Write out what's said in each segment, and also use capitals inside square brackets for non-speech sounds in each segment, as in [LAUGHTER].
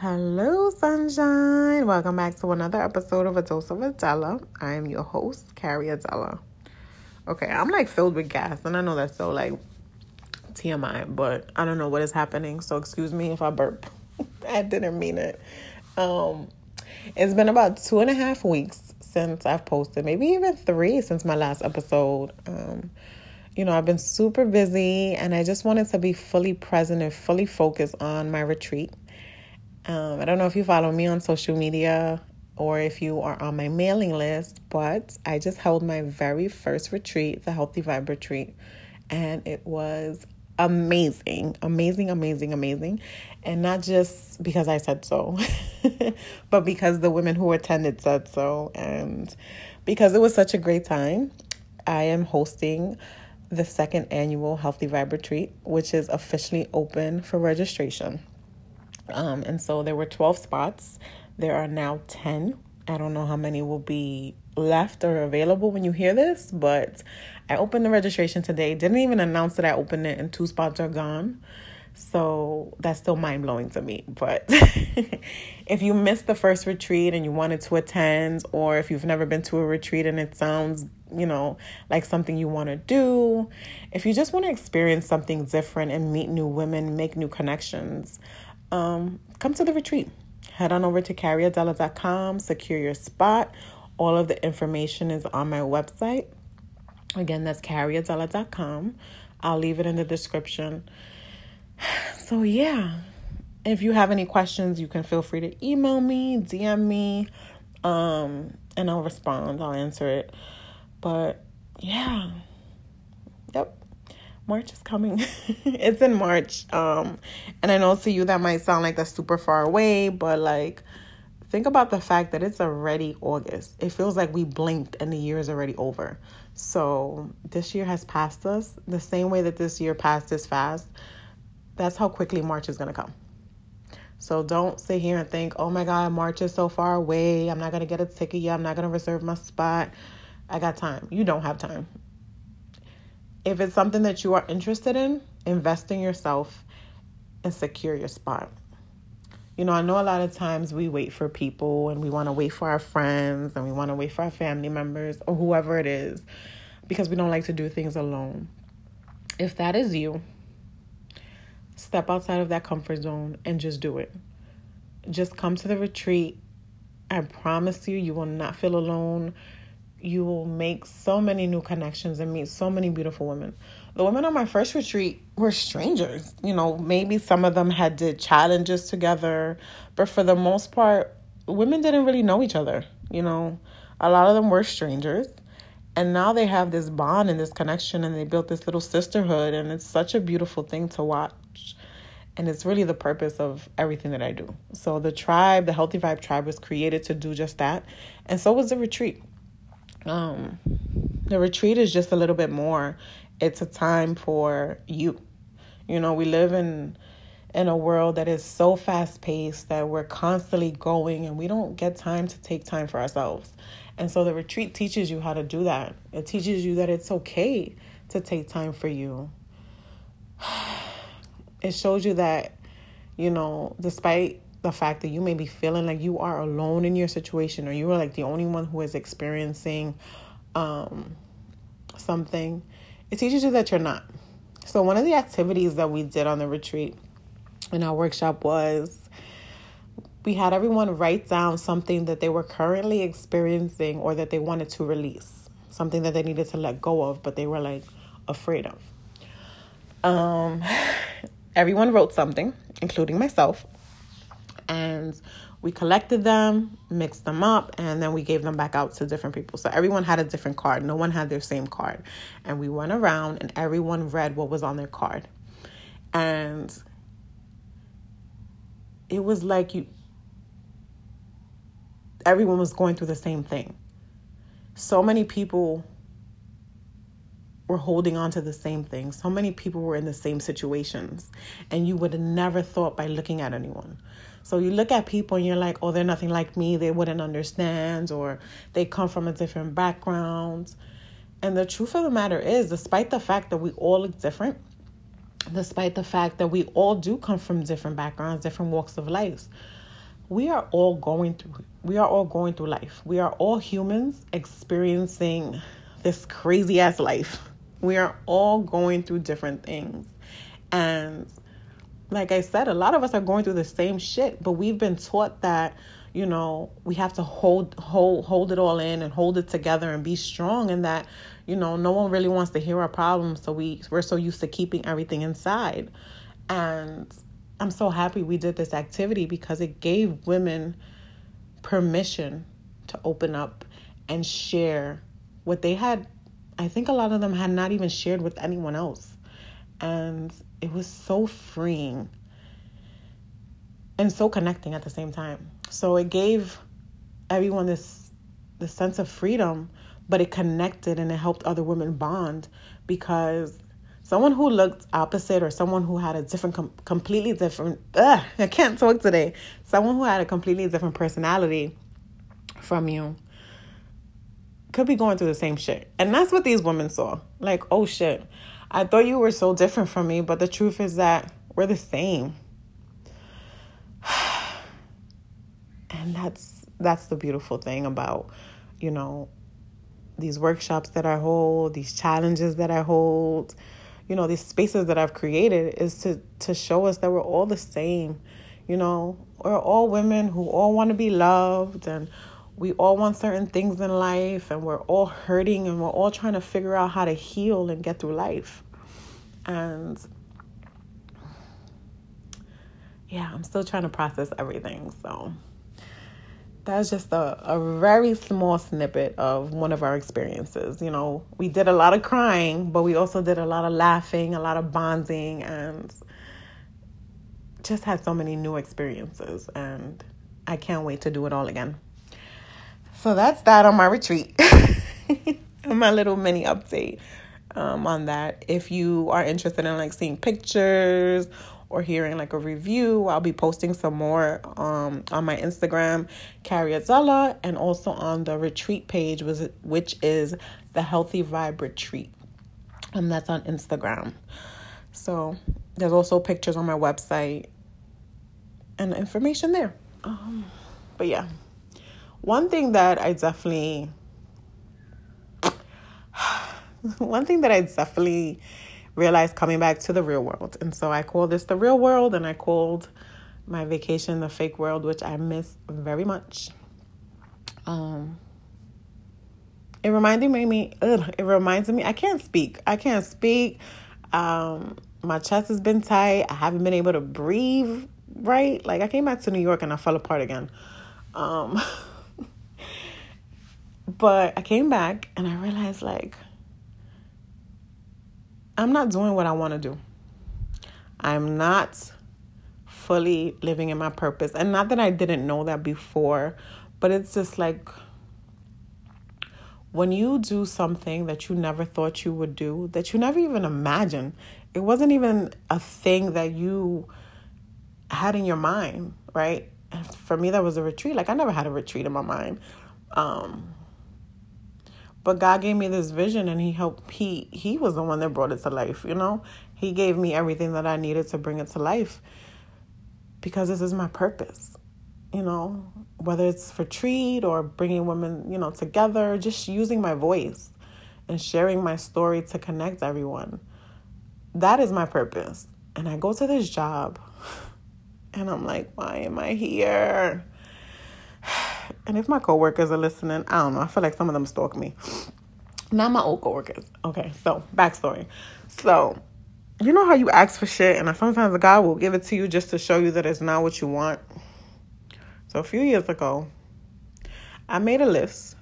Hello, sunshine. Welcome back to another episode of A Dose of Adela. I am your host, Carey Adela. Okay, I'm like filled with gas, and I know that's so like TMI, but I don't know what is happening. So excuse me if I burp. [LAUGHS] I didn't mean it. Um, it's been about two and a half weeks since I've posted, maybe even three since my last episode. Um, you know, I've been super busy, and I just wanted to be fully present and fully focused on my retreat um, I don't know if you follow me on social media or if you are on my mailing list, but I just held my very first retreat, the Healthy Vibe Retreat, and it was amazing, amazing, amazing, amazing. And not just because I said so, [LAUGHS] but because the women who attended said so. And because it was such a great time, I am hosting the second annual Healthy Vibe Retreat, which is officially open for registration. Um, and so there were 12 spots. There are now 10. I don't know how many will be left or available when you hear this, but I opened the registration today. Didn't even announce that I opened it, and two spots are gone. So that's still mind blowing to me. But [LAUGHS] if you missed the first retreat and you wanted to attend, or if you've never been to a retreat and it sounds, you know, like something you want to do, if you just want to experience something different and meet new women, make new connections, um, come to the retreat. Head on over to careyadela.com, secure your spot. All of the information is on my website. Again, that's careyadela.com. I'll leave it in the description. [SIGHS] So, yeah, if you have any questions, you can feel free to email me, DM me, um, and I'll respond. I'll answer it. But, yeah. March is coming. [LAUGHS] it's in March. Um, and I know to you that might sound like that's super far away, but like think about the fact that it's already August. It feels like we blinked and the year is already over. So this year has passed us the same way that this year passed us fast. That's how quickly March is gonna come. So don't sit here and think, oh my God, March is so far away. I'm not gonna get a ticket yet. I'm not gonna reserve my spot. I got time. You don't have time if it's something that you are interested in, invest in yourself and secure your spot. You know, I know a lot of times we wait for people and we want to wait for our friends and we want to wait for our family members or whoever it is because we don't like to do things alone. If that is you, step outside of that comfort zone and just do it. Just come to the retreat. I promise you, you will not feel alone you will make so many new connections and meet so many beautiful women. The women on my first retreat were strangers. You know, maybe some of them had did challenges together, but for the most part, women didn't really know each other. You know, a lot of them were strangers. And now they have this bond and this connection and they built this little sisterhood and it's such a beautiful thing to watch. And it's really the purpose of everything that I do. So the tribe, the Healthy Vibe tribe was created to do just that. And so was the retreat um, the retreat is just a little bit more. It's a time for you. You know, we live in in a world that is so fast paced that we're constantly going and we don't get time to take time for ourselves. And so the retreat teaches you how to do that. It teaches you that it's okay to take time for you. [SIGHS] It shows you that, you know, despite the fact that you may be feeling like you are alone in your situation or you are like the only one who is experiencing um, something, it teaches you that you're not. So, one of the activities that we did on the retreat in our workshop was we had everyone write down something that they were currently experiencing or that they wanted to release, something that they needed to let go of, but they were like afraid of. Um, [SIGHS] everyone wrote something, including myself and we collected them, mixed them up, and then we gave them back out to different people. So everyone had a different card. No one had their same card. And we went around and everyone read what was on their card. And it was like you everyone was going through the same thing. So many people were holding on to the same thing. So many people were in the same situations. And you would have never thought by looking at anyone. So you look at people and you're like, oh, they're nothing like me. They wouldn't understand, or they come from a different background. And the truth of the matter is, despite the fact that we all look different, despite the fact that we all do come from different backgrounds, different walks of life, we are all going through we are all going through life. We are all humans experiencing this crazy ass life. We are all going through different things. And like I said, a lot of us are going through the same shit, but we've been taught that, you know, we have to hold hold hold it all in and hold it together and be strong and that, you know, no one really wants to hear our problems, so we we're so used to keeping everything inside. And I'm so happy we did this activity because it gave women permission to open up and share what they had. I think a lot of them had not even shared with anyone else. And it was so freeing and so connecting at the same time. So it gave everyone this this sense of freedom, but it connected and it helped other women bond because someone who looked opposite or someone who had a different com- completely different ugh, i can't talk today. Someone who had a completely different personality from you could be going through the same shit. And that's what these women saw. Like oh shit i thought you were so different from me but the truth is that we're the same [SIGHS] and that's that's the beautiful thing about you know these workshops that i hold these challenges that i hold you know, these spaces that I've created is to to show us that we're all the same. You know, we're all women who all want to be loved and we all want certain things in life and we're all hurting and we're all trying to figure out how to heal and get through life. And yeah, I'm still trying to process everything. So that's just a, a very small snippet of one of our experiences. You know, we did a lot of crying, but we also did a lot of laughing, a lot of bonding, and just had so many new experiences. And I can't wait to do it all again. So that's that on my retreat. [LAUGHS] my little mini update um, on that. If you are interested in like seeing pictures or hearing like a review, I'll be posting some more um, on my Instagram, Carey Adela, and also on the retreat page, which is the Healthy Vibe Retreat. And that's on Instagram. So there's also pictures on my website and information there. Um, but yeah, one thing that I definitely, [SIGHS] one thing that I definitely realized coming back to the real world. And so I call this the real world, and I called my vacation the fake world, which I miss very much. Um, it reminded me, ugh, it reminds me, I can't speak. I can't speak. Um, my chest has been tight. I haven't been able to breathe right. Like I came back to New York and I fell apart again. Um, [LAUGHS] but I came back and I realized like I'm not doing what I want to do. I'm not fully living in my purpose. And not that I didn't know that before, but it's just like when you do something that you never thought you would do, that you never even imagined, it wasn't even a thing that you had in your mind, right? For me, that was a retreat. Like I never had a retreat in my mind. Um, but God gave me this vision and he helped he he was the one that brought it to life, you know? He gave me everything that I needed to bring it to life because this is my purpose. You know, whether it's for treat or bringing women, you know, together, just using my voice and sharing my story to connect everyone. That is my purpose. And I go to this job [LAUGHS] and I'm like, why am I here? And if my coworkers are listening, I don't know. I feel like some of them stalk me. Not my old coworkers. Okay, so backstory. So, you know how you ask for shit, and sometimes a guy will give it to you just to show you that it's not what you want. So a few years ago, I made a list,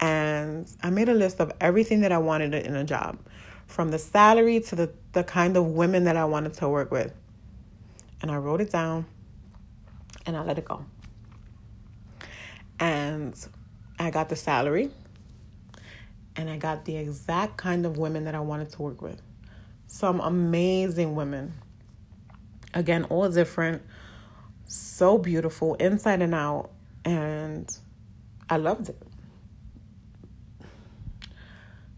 and I made a list of everything that I wanted in a job, from the salary to the the kind of women that I wanted to work with, and I wrote it down, and I let it go and I got the salary and I got the exact kind of women that I wanted to work with. Some amazing women. Again, all different, so beautiful inside and out, and I loved it.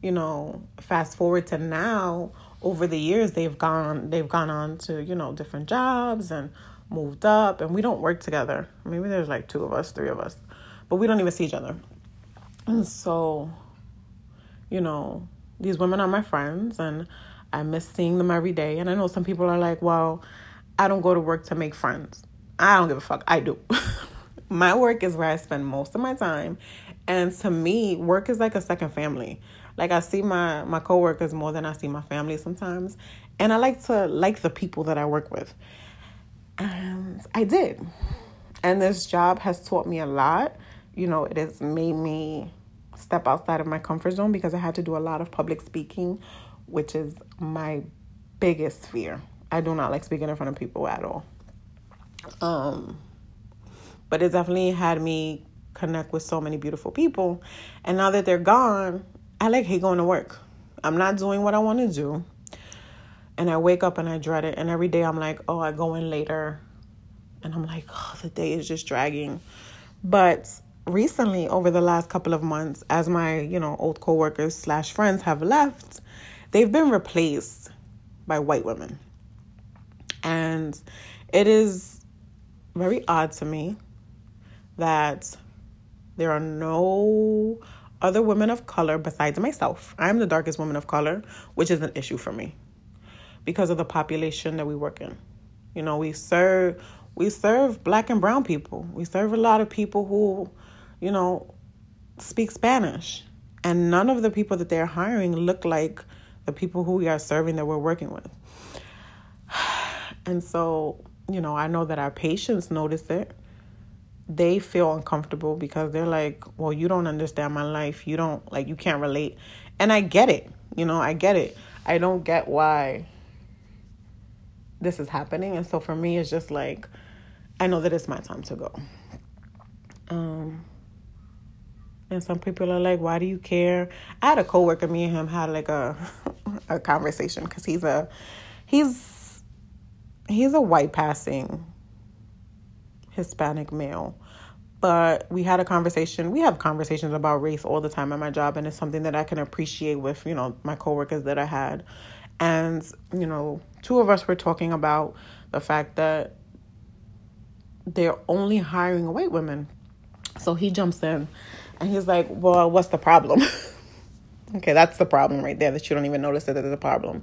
You know, fast forward to now, over the years they've gone they've gone on to, you know, different jobs and moved up and we don't work together. Maybe there's like two of us, three of us, but we don't even see each other. And so, you know, these women are my friends and I miss seeing them every day. And I know some people are like, well, I don't go to work to make friends. I don't give a fuck. I do. [LAUGHS] my work is where I spend most of my time. And to me, work is like a second family. Like I see my my coworkers more than I see my family sometimes. And I like to like the people that I work with. And I did. And this job has taught me a lot. You know, it has made me step outside of my comfort zone because I had to do a lot of public speaking, which is my biggest fear. I do not like speaking in front of people at all. Um, but it definitely had me connect with so many beautiful people. And now that they're gone, I like hate going to work. I'm not doing what I want to do. And I wake up and I dread it. And every day I'm like, oh, I go in later. And I'm like, oh, the day is just dragging. But recently, over the last couple of months, as my, you know, old coworkers slash friends have left, they've been replaced by white women. And it is very odd to me that there are no other women of color besides myself. I'm the darkest woman of color, which is an issue for me because of the population that we work in. You know, we serve we serve black and brown people. We serve a lot of people who, you know, speak Spanish. And none of the people that they're hiring look like the people who we are serving that we're working with. [SIGHS] And so, you know, I know that our patients notice it. They feel uncomfortable because they're like, well, you don't understand my life. You don't, like, you can't relate. And I get it. You know, I get it. I don't get why this is happening. And so for me, it's just like, I know that it's my time to go. Um, and some people are like, "Why do you care?" I had a coworker, me and him had like a [LAUGHS] a conversation because he's a he's he's a white passing Hispanic male. But we had a conversation. We have conversations about race all the time at my job, and it's something that I can appreciate with you know my coworkers that I had. And you know, two of us were talking about the fact that they're only hiring white women. So he jumps in and he's like, Well, what's the problem? [LAUGHS] okay, that's the problem right there that you don't even notice that there's a problem.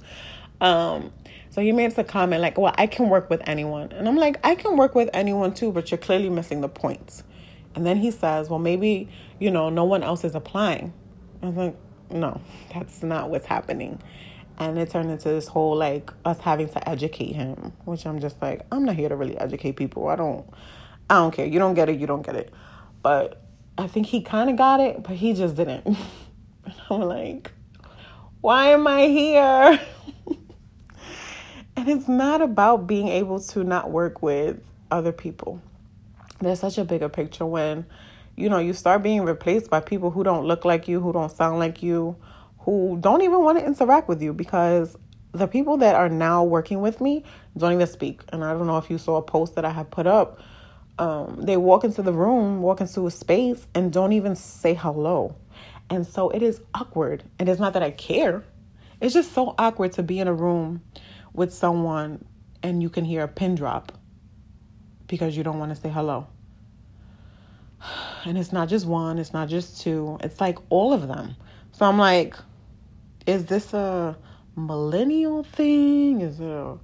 Um, so he made a comment like, Well, I can work with anyone. And I'm like, I can work with anyone too, but you're clearly missing the points. And then he says, Well, maybe, you know, no one else is applying. I was like, No, that's not what's happening and it turned into this whole like us having to educate him which i'm just like i'm not here to really educate people i don't i don't care you don't get it you don't get it but i think he kind of got it but he just didn't [LAUGHS] i'm like why am i here [LAUGHS] and it's not about being able to not work with other people there's such a bigger picture when you know you start being replaced by people who don't look like you who don't sound like you who don't even want to interact with you because the people that are now working with me don't even speak. And I don't know if you saw a post that I had put up. Um, they walk into the room, walk into a space, and don't even say hello. And so it is awkward. And it's not that I care, it's just so awkward to be in a room with someone and you can hear a pin drop because you don't want to say hello. [SIGHS] And it's not just one, it's not just two, it's like all of them. So I'm like, is this a millennial thing? Is it a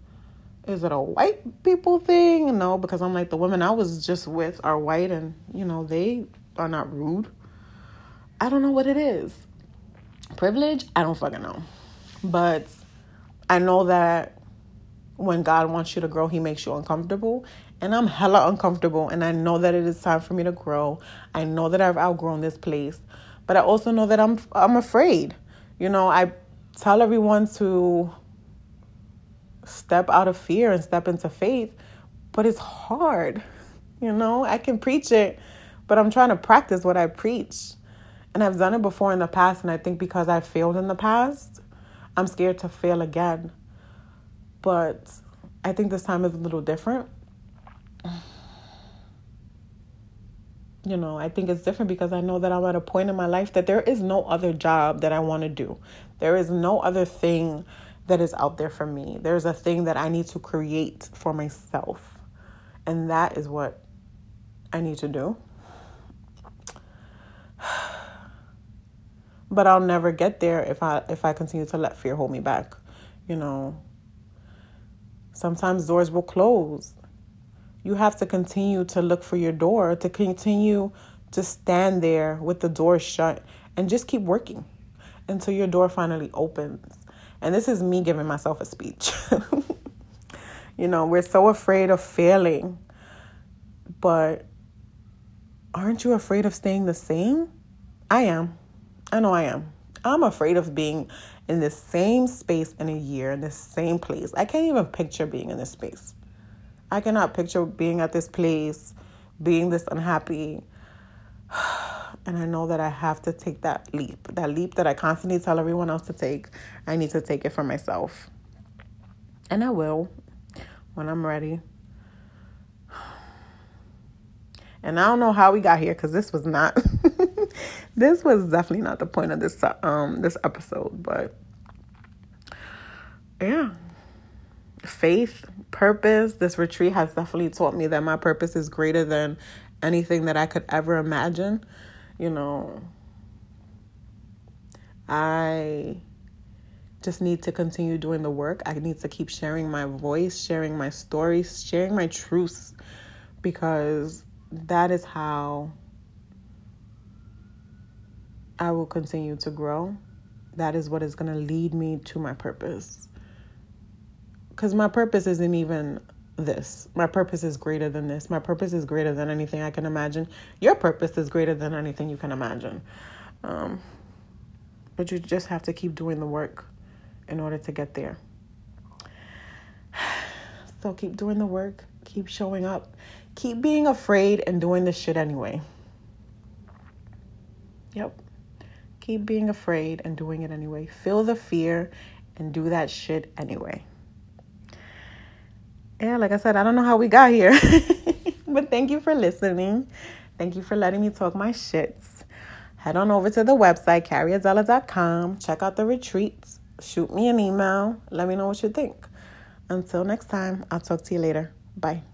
is it a white people thing? No, because I'm like the women I was just with are white and you know they are not rude. I don't know what it is. Privilege? I don't fucking know. But I know that when God wants you to grow, He makes you uncomfortable. And I'm hella uncomfortable. And I know that it is time for me to grow. I know that I've outgrown this place. But I also know that I'm I'm afraid. You know, I tell everyone to step out of fear and step into faith, but it's hard. [LAUGHS] You know, I can preach it, but I'm trying to practice what I preach. And I've done it before in the past, and I think because I failed in the past, I'm scared to fail again. But I think this time is a little different. [SIGHS] you know, I think it's different because I know that I'm at a point in my life that there is no other job that I want to do. There is no other thing that is out there for me. There's a thing that I need to create for myself. And that is what I need to do. [SIGHS] But I'll never get there if I if I continue to let fear hold me back. You know, sometimes doors will close. You have to continue to look for your door, to continue to stand there with the door shut and just keep working until your door finally opens. And this is me giving myself a speech. [LAUGHS] you know, we're so afraid of failing, but aren't you afraid of staying the same? I am. I know I am. I'm afraid of being in the same space in a year, in the same place. I can't even picture being in this space. I cannot picture being at this place, being this unhappy. [SIGHS] And I know that I have to take that leap, that leap that I constantly tell everyone else to take. I need to take it for myself. And I will when I'm ready. [SIGHS] And I don't know how we got here because this was not [LAUGHS] this was definitely not the point of this um this episode, but yeah. Faith, purpose, this retreat has definitely taught me that my purpose is greater than anything that I could ever imagine. You know, I just need to continue doing the work. I need to keep sharing my voice, sharing my stories, sharing my truths because that is how I will continue to grow. That is what is going to lead me to my purpose. Because my purpose isn't even this. My purpose is greater than this. My purpose is greater than anything I can imagine. Your purpose is greater than anything you can imagine. Um, but you just have to keep doing the work in order to get there. [SIGHS] So keep doing the work, keep showing up, keep being afraid and doing this shit anyway. Yep. Keep being afraid and doing it anyway. Feel the fear and do that shit anyway. Yeah, like I said, I don't know how we got here, [LAUGHS] but thank you for listening. Thank you for letting me talk my shits. Head on over to the website, careyadela.com. Check out the retreats. Shoot me an email. Let me know what you think. Until next time, I'll talk to you later. Bye.